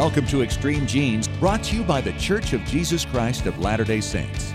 Welcome to Extreme Genes, brought to you by The Church of Jesus Christ of Latter day Saints.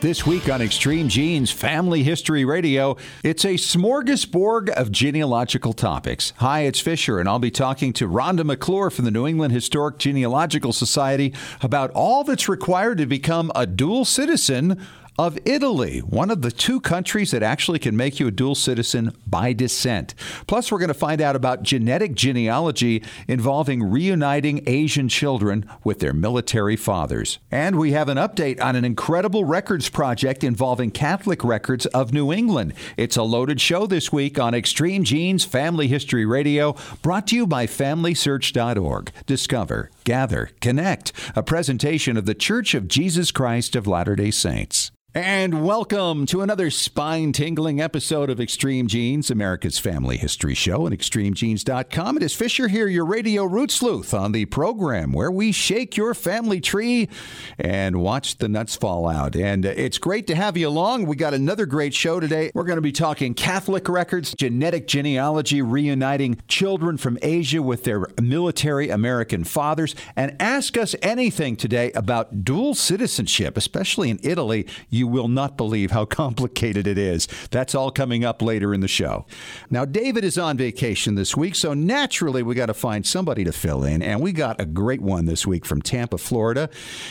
This week on Extreme Genes Family History Radio, it's a smorgasbord of genealogical topics. Hi, it's Fisher, and I'll be talking to Rhonda McClure from the New England Historic Genealogical Society about all that's required to become a dual citizen of Italy, one of the two countries that actually can make you a dual citizen by descent. Plus, we're going to find out about genetic genealogy involving reuniting Asian children with their military fathers. And we have an update on an incredible records project involving Catholic records of New England. It's a loaded show this week on Extreme Genes Family History Radio, brought to you by FamilySearch.org. Discover, gather, connect, a presentation of the Church of Jesus Christ of Latter day Saints. And welcome to another spine tingling episode of Extreme Genes, America's family history show at extremegenes.com. It is Fisher here, your radio root sleuth on the program where we shake your family tree and watch the nuts fall out. And it's great to have you along. We got another great show today. We're going to be talking Catholic records, genetic genealogy, reuniting children from Asia with their military American fathers, and ask us anything today about dual citizenship, especially in Italy. You will not believe how complicated it is. That's all coming up later in the show. Now, David is on vacation this week, so naturally we got to find somebody to fill in, and we got a great one this week from Tampa, Florida.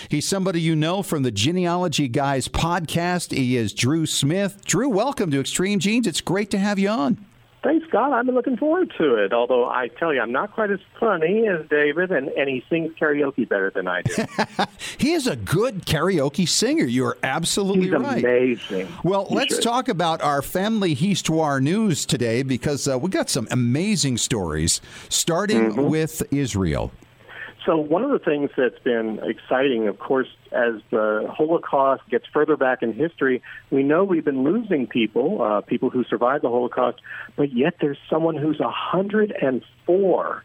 He's somebody you know from the Genealogy Guys podcast. He is Drew Smith. Drew, welcome to Extreme Genes. It's great to have you on. Thanks, Scott. I've been looking forward to it. Although I tell you, I'm not quite as funny as David, and, and he sings karaoke better than I do. he is a good karaoke singer. You are absolutely He's right. amazing. Well, He let's should. talk about our family histoire news today because uh, we got some amazing stories, starting Mm-hmm. with Israel. So one of the things that's been exciting, of course, as the Holocaust gets further back in history, we know we've been losing people, uh, people who survived the Holocaust, but yet there's someone who's 104.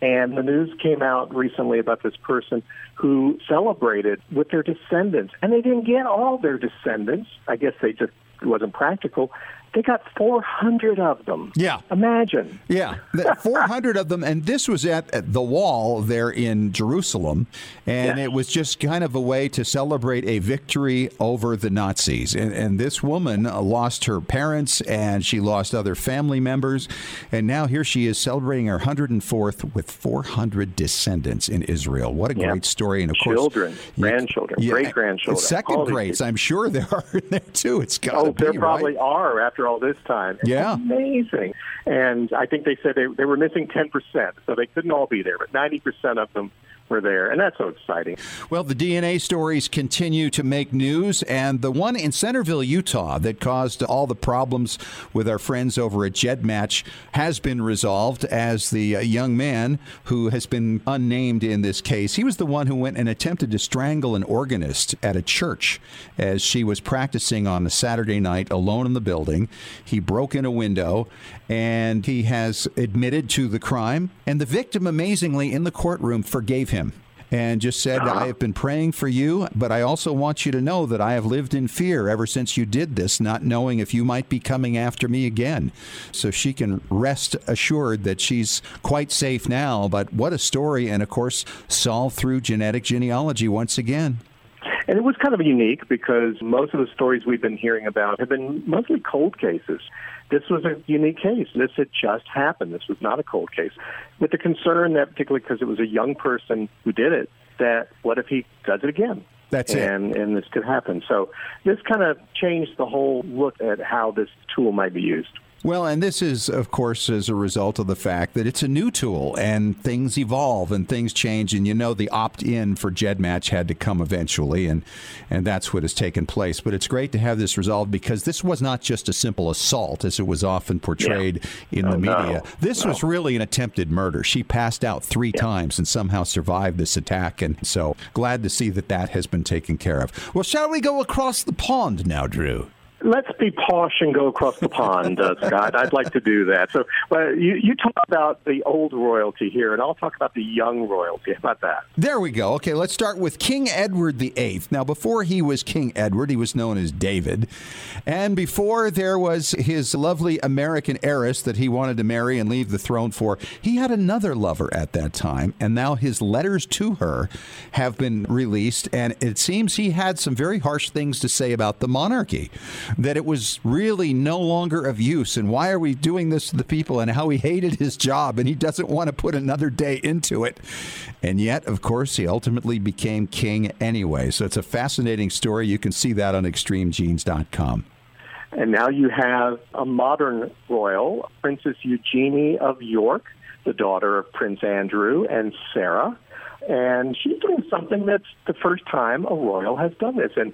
And the news came out recently about this person who celebrated with their descendants. And they didn't get all their descendants. I guess they just it wasn't practical. They got 400 of them. Yeah. Imagine. Yeah, 400 of them, and this was at, at the wall there in Jerusalem, and Yes. it was just kind of a way to celebrate a victory over the Nazis. And, and this woman lost her parents, and she lost other family members, and now here she is celebrating her 104th with 400 descendants in Israel. What a Yeah. great story! And of course, Children, grandchildren, great-grandchildren, second grades. I'm sure there are in there too. It's got Oh, be there probably right? are after all this time. It's Yeah. amazing. And I think they said they they were missing ten percent, so they couldn't all be there, but ninety percent of them were there, and that's so exciting. Well, the DNA stories continue to make news, and the one in Centerville, Utah, that caused all the problems with our friends over at GEDmatch has been resolved. As the uh, young man who has been unnamed in this case, he was the one who went and attempted to strangle an organist at a church as she was practicing on a Saturday night alone in the building. He broke in a window, and he has admitted to the crime. And the victim, amazingly, in the courtroom, forgave him and just said, I uh-huh. have been praying for you, but I also want you to know that I have lived in fear ever since you did this, not knowing if you might be coming after me again. So she can rest assured that she's quite safe now. But what a story, and of course, solved through genetic genealogy once again. And it was kind of unique because most of the stories we've been hearing about have been mostly cold cases. This was a unique case. This had just happened. This was not a cold case. With the concern that, particularly because it was a young person who did it, that what if he does it again? That's it. and, and this could happen. So this kind of changed the whole look at how this tool might be used. Well, and this is, of course, as a result of the fact that it's a new tool and things evolve and things change. And you know, the opt in for GEDmatch had to come eventually, and, and that's what has taken place. But it's great to have this resolved because this was not just a simple assault as it was often portrayed in the Oh, no. media. This No. was really an attempted murder. She passed out three times and somehow survived this attack. And so glad to see that that has been taken care of. Well, shall we go across the pond now, Drew? Let's be posh and go across the pond, uh, Scott. I'd like to do that. So, you, you talk about the old royalty here, and I'll talk about the young royalty. How about that? There we go. Okay, let's start with King Edward VIII. Now, before he was King Edward, he was known as David. And before there was his lovely American heiress that he wanted to marry and leave the throne for, he had another lover at that time. And now his letters to her have been released. And it seems he had some very harsh things to say about the monarchy that it was really no longer of use. And why are we doing this to the people? And how he hated his job and he doesn't want to put another day into it. And yet, of course, he ultimately became king anyway. So it's a fascinating story. You can see that on extremegenes.com. And now you have a modern royal, Princess Eugenie of York, the daughter of Prince Andrew and Sarah. And she's doing something that's the first time a royal has done this. And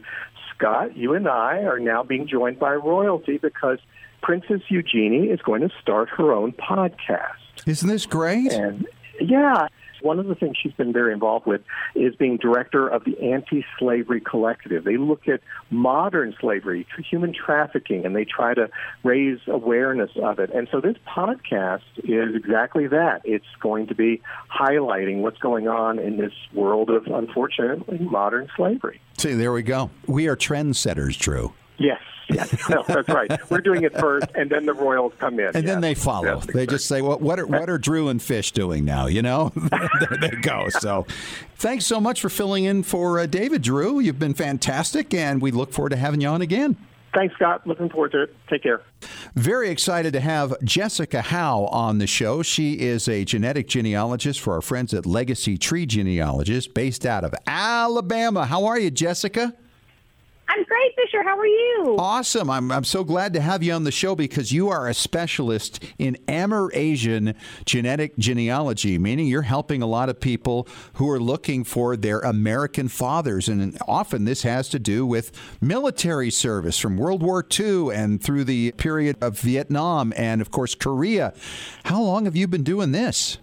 Scott, you and I are now being joined by royalty because Princess Eugenie is going to start her own podcast. Isn't this great? And yeah, one of the things she's been very involved with is being director of the Anti Slavery Collective. They look at modern slavery, human trafficking, and they try to raise awareness of it. And so this podcast is exactly that. It's going to be highlighting what's going on in this world of, unfortunately, modern slavery. See, there we go. We are trendsetters, Drew. Yes. Yes, no, that's right. We're doing it first, and then the Royals come in, and yes. then they follow. Yes, they just say, "Well, what are what are Drew and Fish doing now?" You know, there they go. So, thanks so much for filling in for uh, David, Drew. You've been fantastic, and we look forward to having you on again. Thanks, Scott. Looking forward to it. Take care. Very excited to have Jessica Howe on the show. She is a genetic genealogist for our friends at Legacy Tree Genealogists based out of Alabama. How are you, Jessica? I'm great, Fisher. How are you? Awesome. I'm, I'm so glad to have you on the show because you are a specialist in Amerasian genetic genealogy, meaning you're helping a lot of people who are looking for their American fathers. And often this has to do with military service from World War II and through the period of Vietnam and, of course, Korea. How long have you been doing this?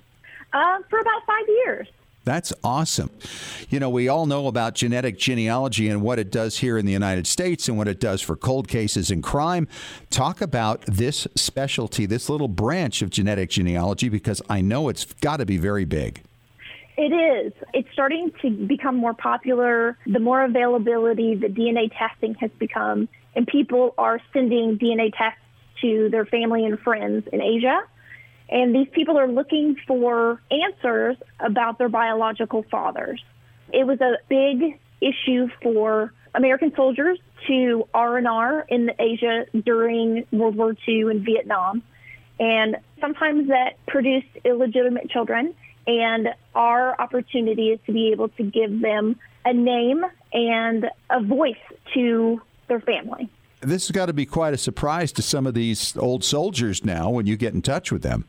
Uh, for about five years. That's awesome. You know, we all know about genetic genealogy and what it does here in the United States and what it does for cold cases and crime. Talk about this specialty, this little branch of genetic genealogy, because I know it's got to be very big. It is. It's starting to become more popular. The more availability the DNA testing has become, and people are sending DNA tests to their family and friends in Asia and these people are looking for answers about their biological fathers. It was a big issue for American soldiers to R&R in Asia during World War II and Vietnam. And sometimes that produced illegitimate children. And our opportunity is to be able to give them a name and a voice to their family. This has got to be quite a surprise to some of these old soldiers now when you get in touch with them.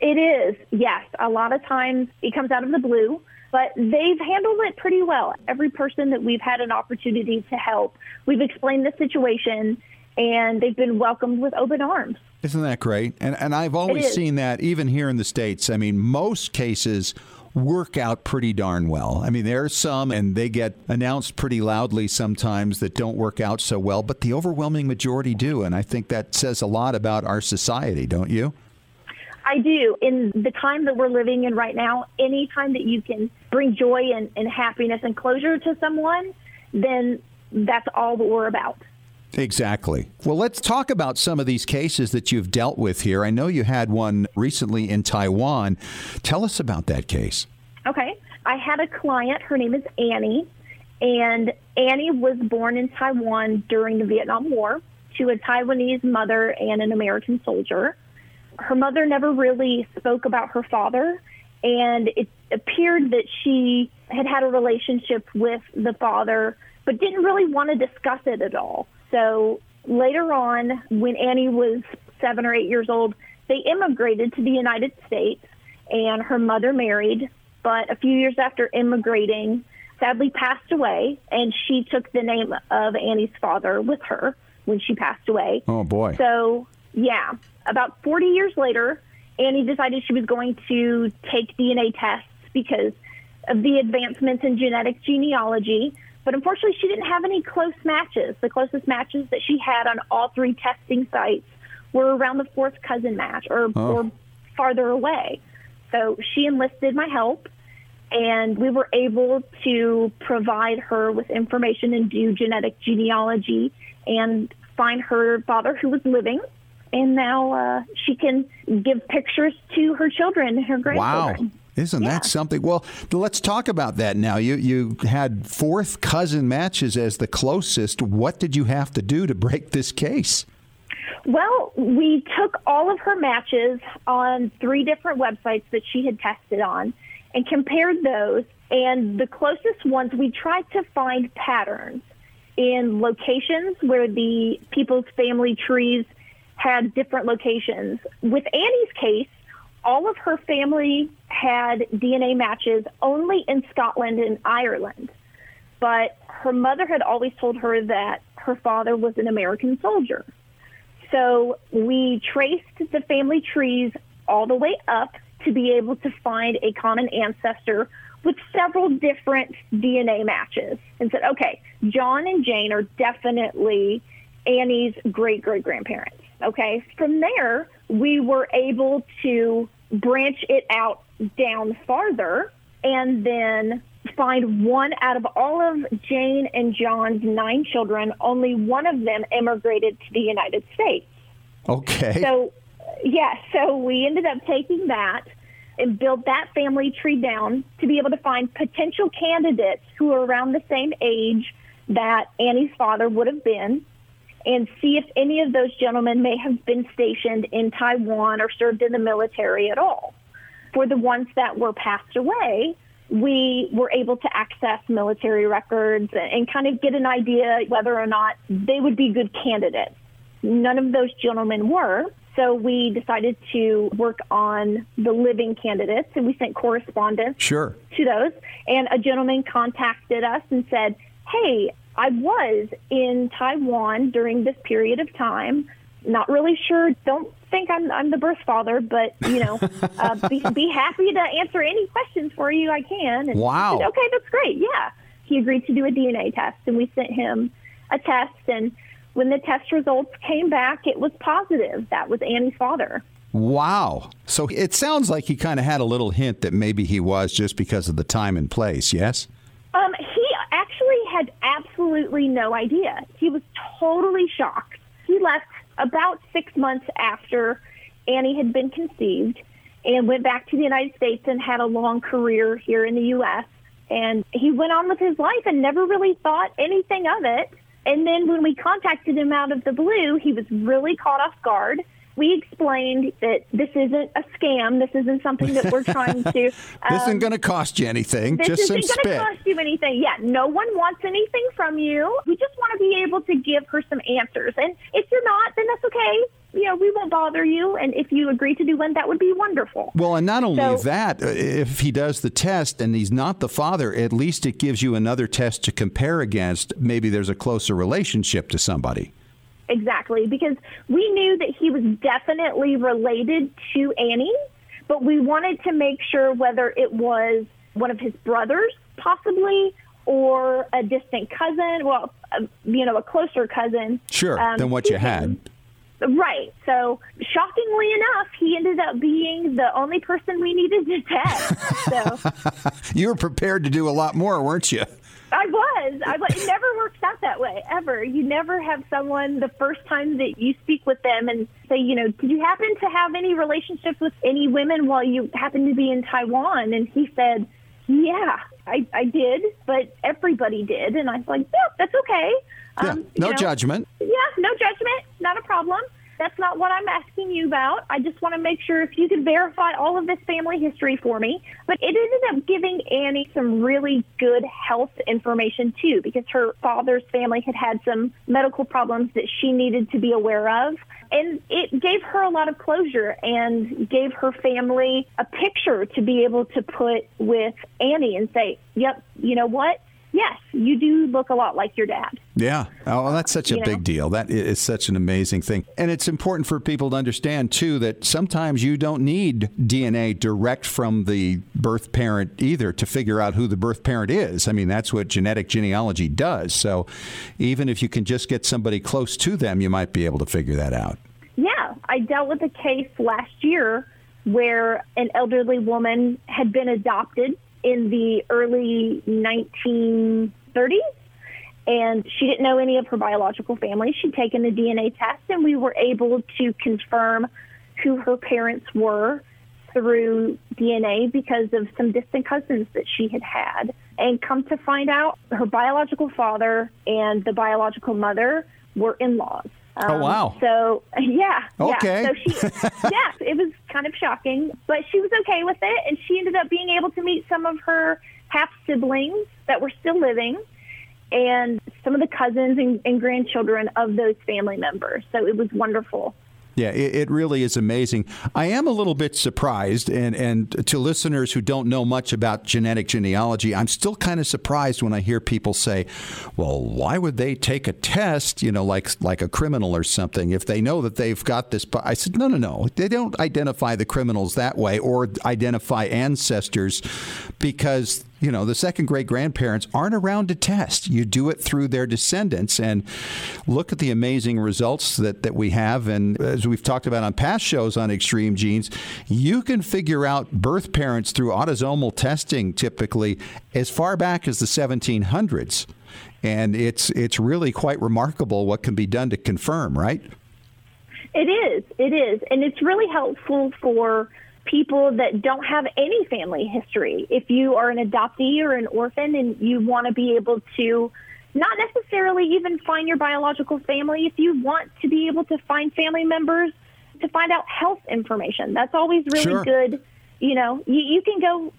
It is, yes. A lot of times it comes out of the blue, but they've handled it pretty well. Every person that we've had an opportunity to help, we've explained the situation and they've been welcomed with open arms. Isn't that great? And and I've always seen that even here in the states. I mean, most cases work out pretty darn well. I mean, there are some and they get announced pretty loudly sometimes that don't work out so well, but the overwhelming majority do, and I think that says a lot about our society, don't you? I do. In the time that we're living in right now, any time that you can bring joy and, and happiness and closure to someone, then that's all that we're about. Exactly. Well, let's talk about some of these cases that you've dealt with here. I know you had one recently in Taiwan. Tell us about that case. Okay. I had a client, her name is Annie, and Annie was born in Taiwan during the Vietnam War to a Taiwanese mother and an American soldier her mother never really spoke about her father, and it appeared that she had had a relationship with the father, but didn't really want to discuss it at all. So later on, when Annie was seven or eight years old, they immigrated to the United States, and her mother married. But a few years after immigrating, sadly passed away, and she took the name of Annie's father with her when she passed away. Oh boy! So yeah, about 40 years later, Annie decided she was going to take DNA tests because of the advancements in genetic genealogy. But unfortunately, she didn't have any close matches. The closest matches that she had on all three testing sites were around the fourth cousin match or, oh. or farther away. So she enlisted my help, and we were able to provide her with information and do genetic genealogy and find her father who was living. And now uh, she can give pictures to her children her grandchildren. Wow. Isn't yeah. that something? Well, let's talk about that now. You you had fourth cousin matches as the closest. What did you have to do to break this case? Well, we took all of her matches on three different websites that she had tested on and compared those. And the closest ones, we tried to find patterns in locations where the people's family trees had different locations. With Annie's case, all of her family had DNA matches only in Scotland and Ireland. But her mother had always told her that her father was an American soldier. So we traced the family trees all the way up to be able to find a common ancestor with several different DNA matches and said, okay, John and Jane are definitely Annie's great great grandparents. Okay. From there, we were able to branch it out down farther and then find one out of all of Jane and John's nine children, only one of them immigrated to the United States. Okay. So, yeah, so we ended up taking that and build that family tree down to be able to find potential candidates who are around the same age that Annie's father would have been and see if any of those gentlemen may have been stationed in Taiwan or served in the military at all. For the ones that were passed away, we were able to access military records and kind of get an idea whether or not they would be good candidates. None of those gentlemen were, so we decided to work on the living candidates and we sent correspondence sure. to those. And a gentleman contacted us and said, Hey, I was in Taiwan during this period of time. Not really sure. Don't think I'm, I'm the birth father, but you know, uh, be, be happy to answer any questions for you I can. And wow. Said, okay, that's great. Yeah, he agreed to do a DNA test, and we sent him a test. And when the test results came back, it was positive. That was Annie's father. Wow. So it sounds like he kind of had a little hint that maybe he was just because of the time and place. Yes. Um, actually had absolutely no idea. He was totally shocked. He left about six months after Annie had been conceived and went back to the United States and had a long career here in the U.S. And he went on with his life and never really thought anything of it. And then when we contacted him out of the blue, he was really caught off guard we explained that this isn't a scam. This isn't something that we're trying to. Um, this isn't going to cost you anything. This just isn't going to cost you anything. Yeah, no one wants anything from you. We just want to be able to give her some answers. And if you're not, then that's okay. You know, we won't bother you. And if you agree to do one, that would be wonderful. Well, and not only so, that, uh, if he does the test and he's not the father, at least it gives you another test to compare against. Maybe there's a closer relationship to somebody exactly because we knew that he was definitely related to Annie, but we wanted to make sure whether it was one of his brothers, possibly, or a distant cousin. Well, uh, you know, a closer cousin. Sure, um, than what you had. Right. So, shockingly enough, he ended up being the only person we needed to test. So, you were prepared to do a lot more, weren't you? I was. I was. It never works out that way ever. You never have someone the first time that you speak with them and say, you know, did you happen to have any relationships with any women while you happened to be in Taiwan? And he said, yeah, I, I did, but everybody did. And I was like, yeah, that's okay. Yeah, um, no you know, judgment. Yeah, no judgment. Not a problem. That's not what I'm asking you about. I just want to make sure if you could verify all of this family history for me. But it ended up giving Annie some really good health information too, because her father's family had had some medical problems that she needed to be aware of. And it gave her a lot of closure and gave her family a picture to be able to put with Annie and say, yep, you know what? Yes, you do look a lot like your dad. Yeah. Oh, that's such a You big know? deal. That is such an amazing thing. And it's important for people to understand, too, that sometimes you don't need DNA direct from the birth parent either to figure out who the birth parent is. I mean, that's what genetic genealogy does. So even if you can just get somebody close to them, you might be able to figure that out. Yeah, I dealt with a case last year where an elderly woman had been adopted in the early 1930s and she didn't know any of her biological family. She'd taken a DNA test and we were able to confirm who her parents were through DNA because of some distant cousins that she had had. And come to find out, her biological father and the biological mother were in laws. Oh, um, wow. So, yeah. Okay. Yeah. So she, yeah, it was kind of shocking, but she was okay with it. And she ended up being able to meet some of her half siblings that were still living and some of the cousins and, and grandchildren of those family members. So it was wonderful. Yeah, it, it really is amazing. I am a little bit surprised, and, and to listeners who don't know much about genetic genealogy, I'm still kind of surprised when I hear people say, "Well, why would they take a test? You know, like like a criminal or something, if they know that they've got this." I said, "No, no, no. They don't identify the criminals that way, or identify ancestors, because." You know, the second great grandparents aren't around to test. You do it through their descendants. And look at the amazing results that, that we have. And as we've talked about on past shows on Extreme Genes, you can figure out birth parents through autosomal testing typically as far back as the 1700s. And it's, it's really quite remarkable what can be done to confirm, right? It is. It is. And it's really helpful for people that don't have any family history. If you are an adoptee or an orphan and you want to be able to not necessarily even find your biological family, if you want to be able to find family members to find out health information, that's always really Sure. good. You know, you, you can go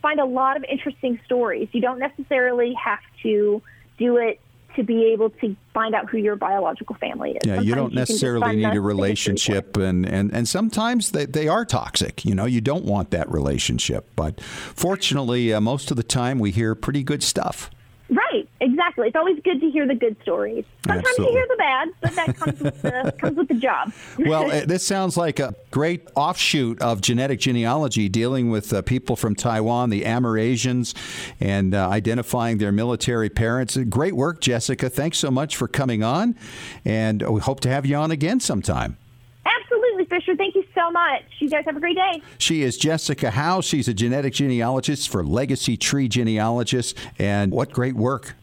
find a lot of interesting stories. You don't necessarily have to do it to be able to find out who your biological family is. Yeah, you don't necessarily find need a the history for it. relationship, and, and, and sometimes they, they are toxic. You know, you don't want that relationship. But fortunately, uh, most of the time we hear pretty good stuff. Right, exactly. It's always good to hear the good stories. Sometimes Absolutely. you hear the bad, but that comes with the comes with the job. Well, uh, this sounds like a great offshoot of genetic genealogy dealing with uh, people from Taiwan, the Amerasians, and uh, identifying their military parents. Great work, Jessica. Thanks so much for coming on, and we hope to have you on again sometime. Absolutely, Fisher. Thank you so much. You guys have a great day. She is Jessica Howe. She's a genetic genealogist for Legacy Tree Genealogists, and what great work.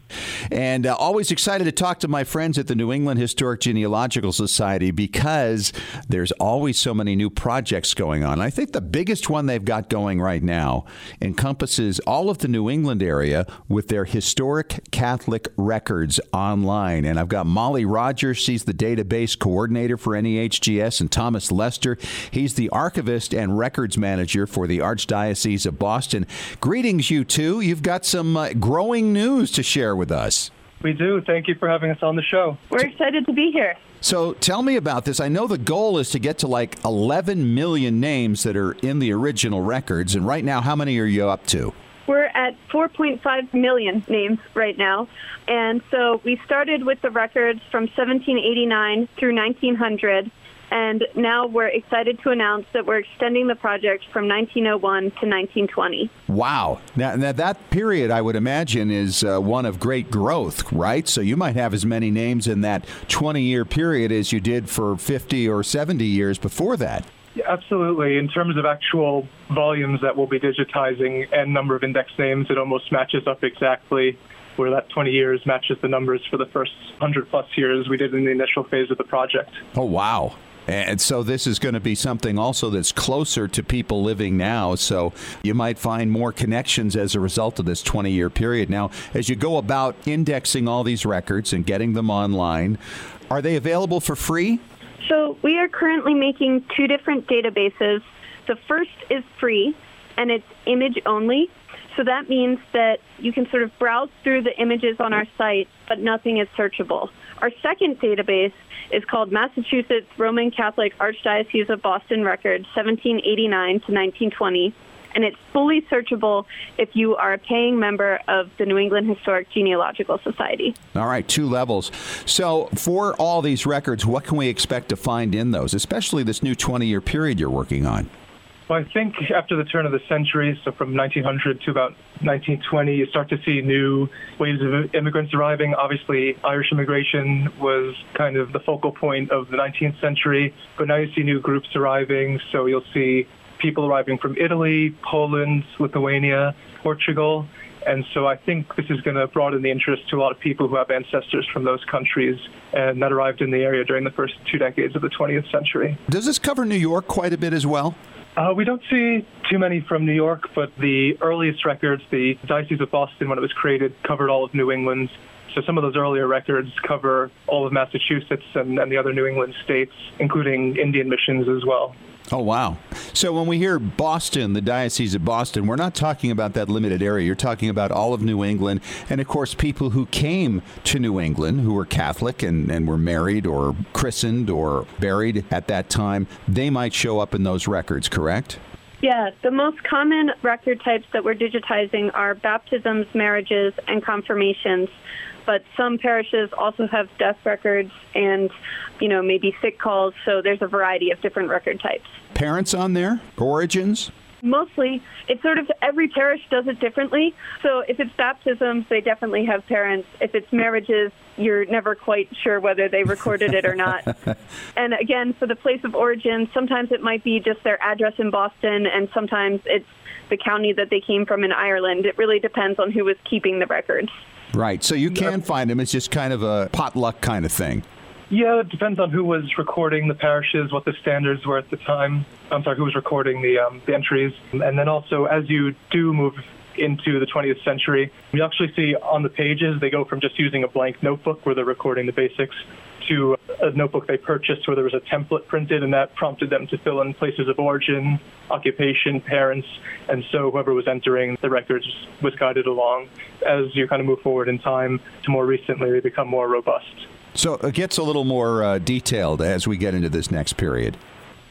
And uh, always excited to talk to my friends at the New England Historic Genealogical Society because there's always so many new projects going on. I think the biggest one they've got going right now encompasses all of the New England area with their historic Catholic records online. And I've got Molly Rogers, she's the database coordinator for NEHGS, and Thomas Lester, he's the archivist and records manager for the Archdiocese of Boston. Greetings, you two. You've got some uh, growing news to share with us. We do. Thank you for having us on the show. We're excited to be here. So tell me about this. I know the goal is to get to like 11 million names that are in the original records. And right now, how many are you up to? We're at 4.5 million names right now. And so we started with the records from 1789 through 1900. And now we're excited to announce that we're extending the project from 1901 to 1920. Wow. Now, now that period, I would imagine, is uh, one of great growth, right? So you might have as many names in that 20 year period as you did for 50 or 70 years before that. Yeah, absolutely. In terms of actual volumes that we'll be digitizing and number of index names, it almost matches up exactly where that 20 years matches the numbers for the first 100 plus years we did in the initial phase of the project. Oh, wow. And so this is going to be something also that's closer to people living now. So you might find more connections as a result of this 20 year period. Now, as you go about indexing all these records and getting them online, are they available for free? So we are currently making two different databases. The first is free, and it's image only. So that means that you can sort of browse through the images on our site, but nothing is searchable. Our second database is called Massachusetts Roman Catholic Archdiocese of Boston Records, 1789 to 1920. and it's fully searchable if you are a paying member of the New England Historic Genealogical Society. All right, two levels. So, for all these records, what can we expect to find in those, especially this new 20 year period you're working on? Well, I think after the turn of the century, so from 1900 to about 1920, you start to see new waves of immigrants arriving. Obviously, Irish immigration was kind of the focal point of the 19th century, but now you see new groups arriving. So you'll see people arriving from Italy, Poland, Lithuania, Portugal. And so I think this is going to broaden the interest to a lot of people who have ancestors from those countries and that arrived in the area during the first two decades of the 20th century. Does this cover New York quite a bit as well? Uh, we don't see too many from New York, but the earliest records, the Diocese of Boston, when it was created, covered all of New England. So some of those earlier records cover all of Massachusetts and, and the other New England states, including Indian missions as well. Oh, wow. So when we hear Boston, the Diocese of Boston, we're not talking about that limited area. You're talking about all of New England. And of course, people who came to New England who were Catholic and, and were married or christened or buried at that time, they might show up in those records, correct? Yeah, the most common record types that we're digitizing are baptisms, marriages, and confirmations but some parishes also have death records and, you know, maybe sick calls. So there's a variety of different record types. Parents on there? Origins? Mostly, it's sort of every parish does it differently. So if it's baptisms, they definitely have parents. If it's marriages, you're never quite sure whether they recorded it or not. and again, for the place of origin, sometimes it might be just their address in Boston, and sometimes it's the county that they came from in Ireland. It really depends on who was keeping the records. Right. So you can find them. It's just kind of a potluck kind of thing. Yeah, it depends on who was recording the parishes, what the standards were at the time. I'm sorry, who was recording the, um, the entries. And then also, as you do move into the 20th century, you actually see on the pages they go from just using a blank notebook where they're recording the basics to a notebook they purchased where there was a template printed, and that prompted them to fill in places of origin, occupation, parents, and so whoever was entering the records was guided along. As you kind of move forward in time to more recently, they become more robust. So it gets a little more uh, detailed as we get into this next period.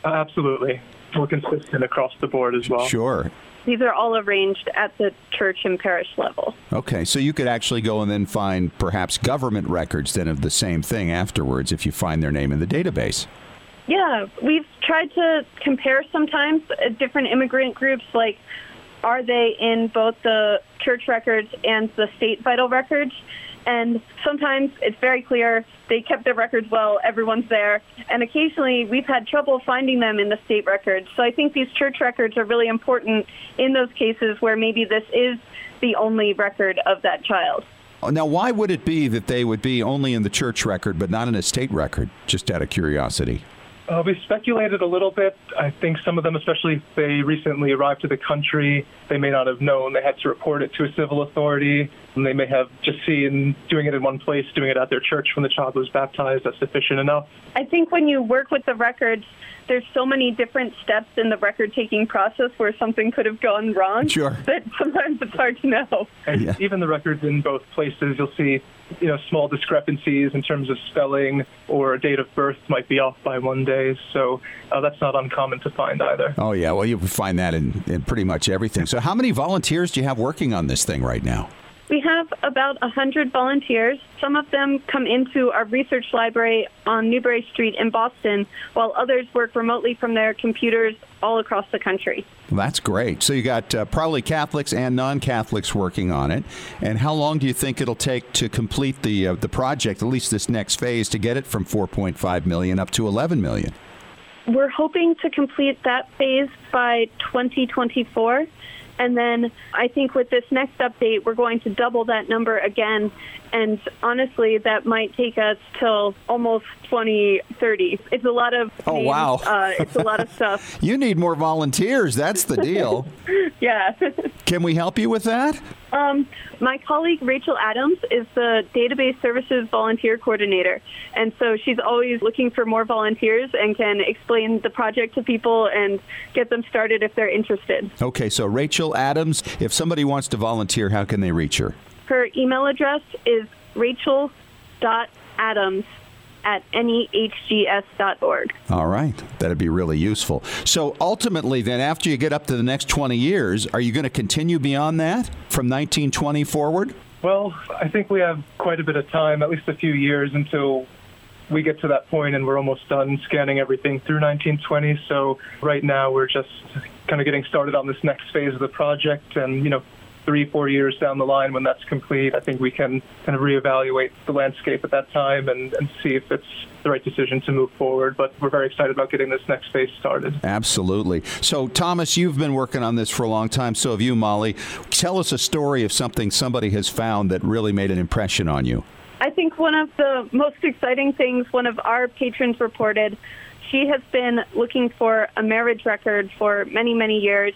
Uh, absolutely. More consistent across the board as well. Sure. These are all arranged at the church and parish level. Okay, so you could actually go and then find perhaps government records then of the same thing afterwards if you find their name in the database. Yeah, we've tried to compare sometimes uh, different immigrant groups, like are they in both the church records and the state vital records? And sometimes it's very clear they kept their records well, everyone's there. And occasionally we've had trouble finding them in the state records. So I think these church records are really important in those cases where maybe this is the only record of that child. Uh, now, why would it be that they would be only in the church record but not in a state record? Just out of curiosity. Uh, we speculated a little bit. I think some of them, especially if they recently arrived to the country, they may not have known. They had to report it to a civil authority. And they may have just seen doing it in one place, doing it at their church when the child was baptized. That's sufficient enough. I think when you work with the records, there's so many different steps in the record taking process where something could have gone wrong sure. that sometimes it's hard to know. And yeah. even the records in both places, you'll see you know small discrepancies in terms of spelling or date of birth might be off by one day. So uh, that's not uncommon to find either. Oh yeah, well you find that in, in pretty much everything. So how many volunteers do you have working on this thing right now? We have about 100 volunteers. Some of them come into our research library on Newbury Street in Boston, while others work remotely from their computers all across the country. That's great. So you got uh, probably Catholics and non-Catholics working on it. And how long do you think it'll take to complete the uh, the project, at least this next phase, to get it from 4.5 million up to 11 million? We're hoping to complete that phase by 2024. And then I think with this next update, we're going to double that number again. And honestly, that might take us till almost 2030. It's a lot of. Oh, names. wow. uh, it's a lot of stuff. you need more volunteers. That's the deal. yeah. Can we help you with that? Um, my colleague Rachel Adams is the Database Services Volunteer Coordinator, and so she's always looking for more volunteers and can explain the project to people and get them started if they're interested. Okay, so Rachel Adams, if somebody wants to volunteer, how can they reach her? Her email address is rachel.adams at nehgs.org. All right. That'd be really useful. So ultimately, then, after you get up to the next 20 years, are you going to continue beyond that from 1920 forward? Well, I think we have quite a bit of time, at least a few years, until we get to that point and we're almost done scanning everything through 1920. So right now we're just kind of getting started on this next phase of the project and, you know, three, four years down the line when that's complete, I think we can kind of reevaluate the landscape at that time and, and see if it's the right decision to move forward. But we're very excited about getting this next phase started. Absolutely. So, Thomas, you've been working on this for a long time. So have you, Molly. Tell us a story of something somebody has found that really made an impression on you. I think one of the most exciting things one of our patrons reported, she has been looking for a marriage record for many, many years.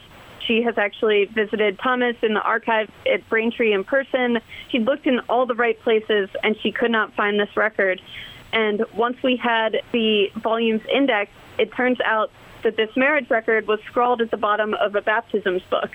She has actually visited Thomas in the archive at Braintree in person. She looked in all the right places and she could not find this record. And once we had the volumes indexed, it turns out that this marriage record was scrawled at the bottom of a baptisms book.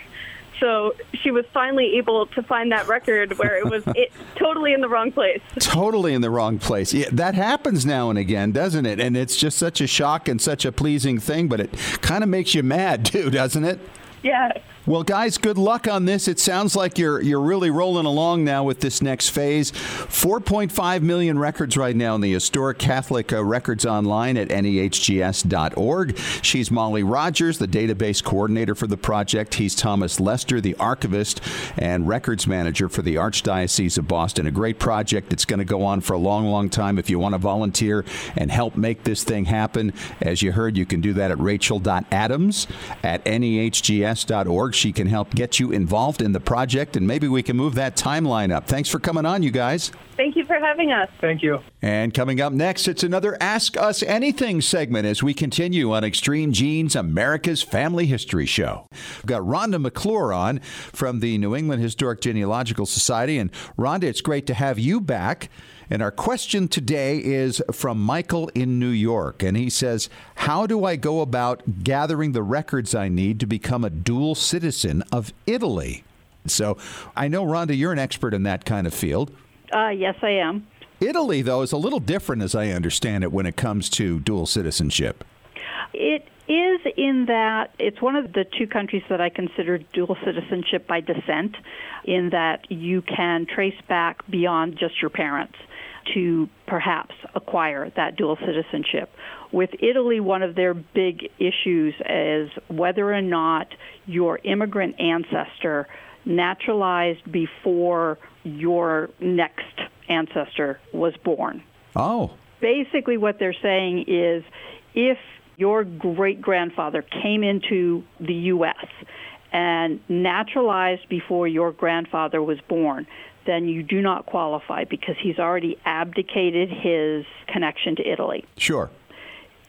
So she was finally able to find that record where it was it, totally in the wrong place. Totally in the wrong place. Yeah, that happens now and again, doesn't it? And it's just such a shock and such a pleasing thing, but it kind of makes you mad too, doesn't it? Yeah. Well, guys, good luck on this. It sounds like you're you're really rolling along now with this next phase. 4.5 million records right now in the historic Catholic uh, Records Online at nehgs.org. She's Molly Rogers, the database coordinator for the project. He's Thomas Lester, the archivist and records manager for the Archdiocese of Boston. A great project. It's going to go on for a long, long time. If you want to volunteer and help make this thing happen, as you heard, you can do that at rachel.adams at nehgs.org. She can help get you involved in the project, and maybe we can move that timeline up. Thanks for coming on, you guys. Thank you for having us. Thank you. And coming up next, it's another Ask Us Anything segment as we continue on Extreme Genes, America's Family History Show. We've got Rhonda McClure on from the New England Historic Genealogical Society. And Rhonda, it's great to have you back. And our question today is from Michael in New York. And he says, How do I go about gathering the records I need to become a dual citizen of Italy? So I know, Rhonda, you're an expert in that kind of field. Uh, yes, I am. Italy, though, is a little different, as I understand it, when it comes to dual citizenship. It is in that it's one of the two countries that I consider dual citizenship by descent, in that you can trace back beyond just your parents to perhaps acquire that dual citizenship. With Italy, one of their big issues is whether or not your immigrant ancestor naturalized before your next ancestor was born. Oh. Basically, what they're saying is if your great grandfather came into the U.S. and naturalized before your grandfather was born, then you do not qualify because he's already abdicated his connection to Italy. Sure.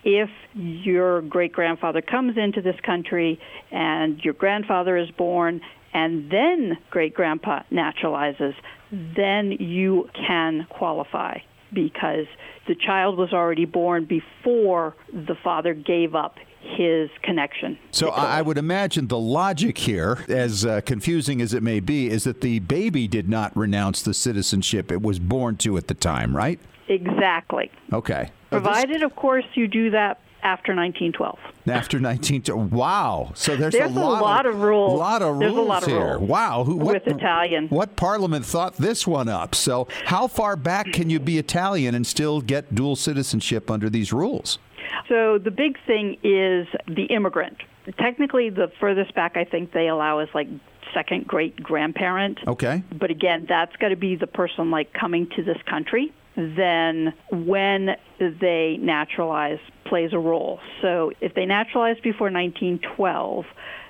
If your great grandfather comes into this country and your grandfather is born and then great grandpa naturalizes, then you can qualify because the child was already born before the father gave up his connection. So I would imagine the logic here, as uh, confusing as it may be, is that the baby did not renounce the citizenship it was born to at the time, right? Exactly. Okay. Provided, of course, you do that after 1912. After 1912. Wow. So there's, there's a, lot, a lot of, rules. A lot of there's rules a lot of here. Rules wow. Who, what, with Italian. What parliament thought this one up? So how far back can you be Italian and still get dual citizenship under these rules? So the big thing is the immigrant. Technically, the furthest back I think they allow is like second great grandparent. Okay. But again, that's got to be the person like coming to this country. Then when they naturalize plays a role. So if they naturalized before 1912,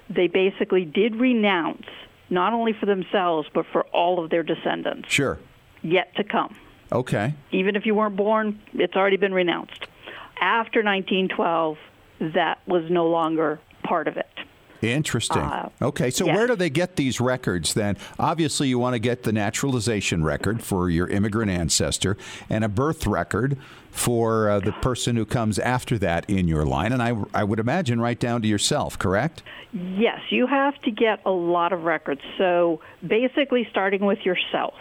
they basically did renounce not only for themselves but for all of their descendants. Sure. Yet to come. Okay. Even if you weren't born, it's already been renounced. After 1912, that was no longer part of it. Interesting. Uh, okay, so where do they get these records then? Obviously, you want to get the naturalization record for your immigrant ancestor and a birth record for uh, the person who comes after that in your line, and I, I would imagine right down to yourself, correct? Yes, you have to get a lot of records. So basically, starting with yourself.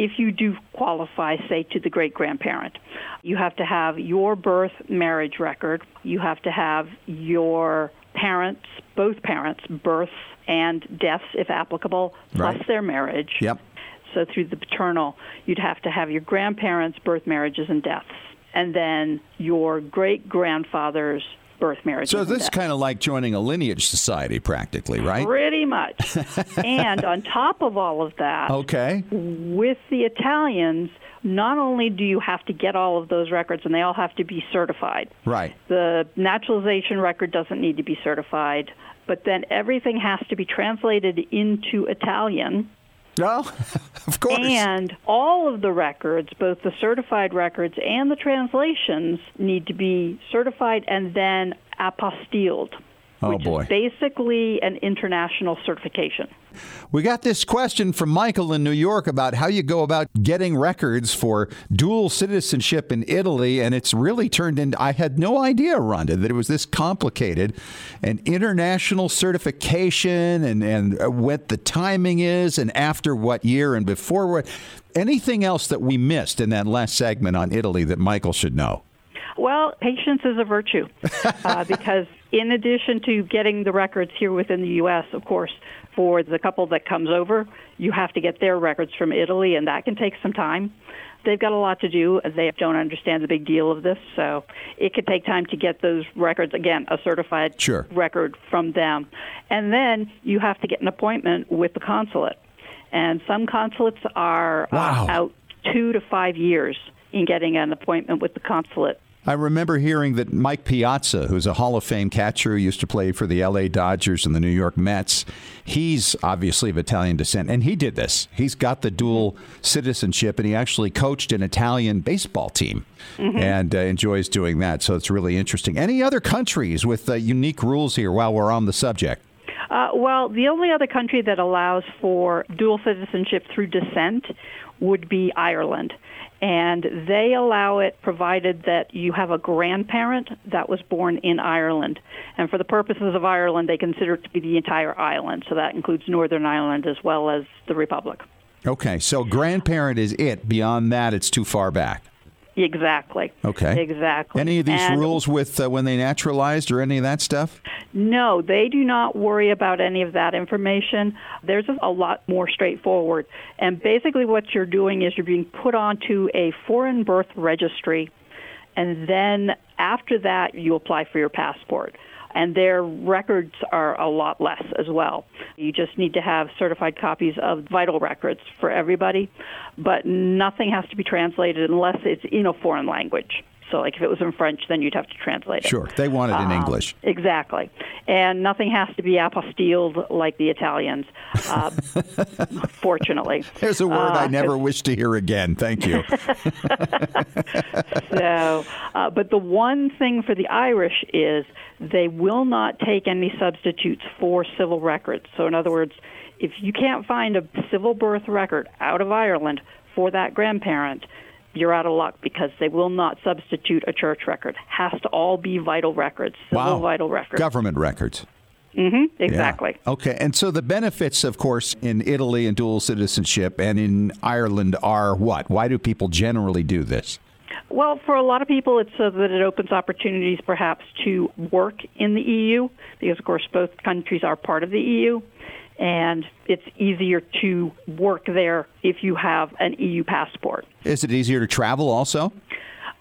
If you do qualify, say, to the great grandparent, you have to have your birth marriage record, you have to have your parents, both parents, births and deaths, if applicable, plus Right. their marriage. Yep. So through the paternal, you'd have to have your grandparents' birth marriages and deaths, and then your great grandfather's birth marriages. So this is kind of like joining a lineage society, practically, right? Pretty much. and on top of all of that, Okay. with the Italians, not only do you have to get all of those records and they all have to be certified, Right. the naturalization record doesn't need to be certified, but then everything has to be translated into Italian. No, of course. And all of the records, both the certified records and the translations, need to be certified and then apostilled, Oh, which boy. is basically an international certification. We got this question from Michael in New York about how you go about getting records for dual citizenship in Italy, and it's really turned into. I had no idea, Rhonda, that it was this complicated. An international certification, and and what the timing is, and after what year, and before what. Anything else that we missed in that last segment on Italy that Michael should know? Well, patience is a virtue uh, because, in addition to getting the records here within the U.S., of course, for the couple that comes over, you have to get their records from Italy, and that can take some time. They've got a lot to do. They don't understand the big deal of this, so it could take time to get those records, again, a certified Sure. record from them. And then you have to get an appointment with the consulate. And some consulates are Wow. uh, out two to five years in getting an appointment with the consulate. I remember hearing that Mike Piazza, who's a Hall of Fame catcher who used to play for the LA Dodgers and the New York Mets, he's obviously of Italian descent, and he did this. He's got the dual citizenship, and he actually coached an Italian baseball team and uh, enjoys doing that. So it's really interesting. Any other countries with uh, unique rules here while we're on the subject? Uh, well, the only other country that allows for dual citizenship through descent would be Ireland. And they allow it provided that you have a grandparent that was born in Ireland. And for the purposes of Ireland, they consider it to be the entire island. So that includes Northern Ireland as well as the Republic. Okay, so grandparent is it. Beyond that, it's too far back. Exactly. Okay. Exactly. Any of these And- rules with uh, when they naturalized or any of that stuff? No, they do not worry about any of that information. There's a lot more straightforward. And basically, what you're doing is you're being put onto a foreign birth registry, and then after that, you apply for your passport. And their records are a lot less as well. You just need to have certified copies of vital records for everybody, but nothing has to be translated unless it's in a foreign language. So, like if it was in French, then you'd have to translate it. Sure, they want it in Um, English. Exactly. And nothing has to be apostilled like the Italians, uh, fortunately. There's a word Uh, I never wish to hear again. Thank you. So, uh, but the one thing for the Irish is they will not take any substitutes for civil records. So, in other words, if you can't find a civil birth record out of Ireland for that grandparent, you're out of luck because they will not substitute a church record. Has to all be vital records, civil wow. vital records. Government records. hmm Yeah. exactly. Okay. And so the benefits, of course, in Italy and dual citizenship and in Ireland are what? Why do people generally do this? Well, for a lot of people, it's so that it opens opportunities perhaps to work in the EU, because of course both countries are part of the EU, and it's easier to work there if you have an EU passport. Is it easier to travel also?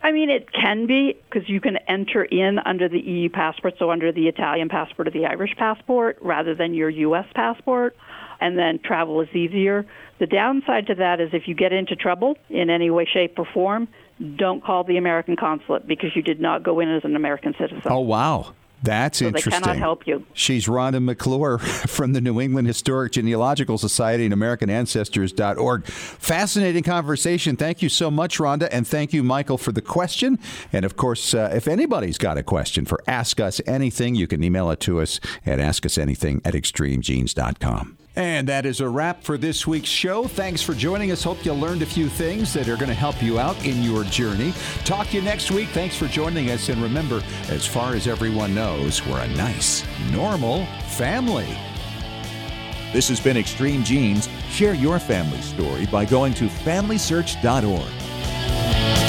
I mean, it can be because you can enter in under the EU passport, so under the Italian passport or the Irish passport, rather than your U.S. passport, and then travel is easier. The downside to that is if you get into trouble in any way, shape, or form, don't call the American consulate because you did not go in as an American citizen. Oh, wow. That's so they interesting. cannot help you. She's Rhonda McClure from the New England Historic Genealogical Society and AmericanAncestors.org. Fascinating conversation. Thank you so much, Rhonda. And thank you, Michael, for the question. And of course, uh, if anybody's got a question for Ask Us Anything, you can email it to us at askusanything at extremegenes.com. And that is a wrap for this week's show. Thanks for joining us. Hope you learned a few things that are going to help you out in your journey. Talk to you next week. Thanks for joining us. And remember, as far as everyone knows, we're a nice, normal family. This has been Extreme Genes. Share your family story by going to FamilySearch.org.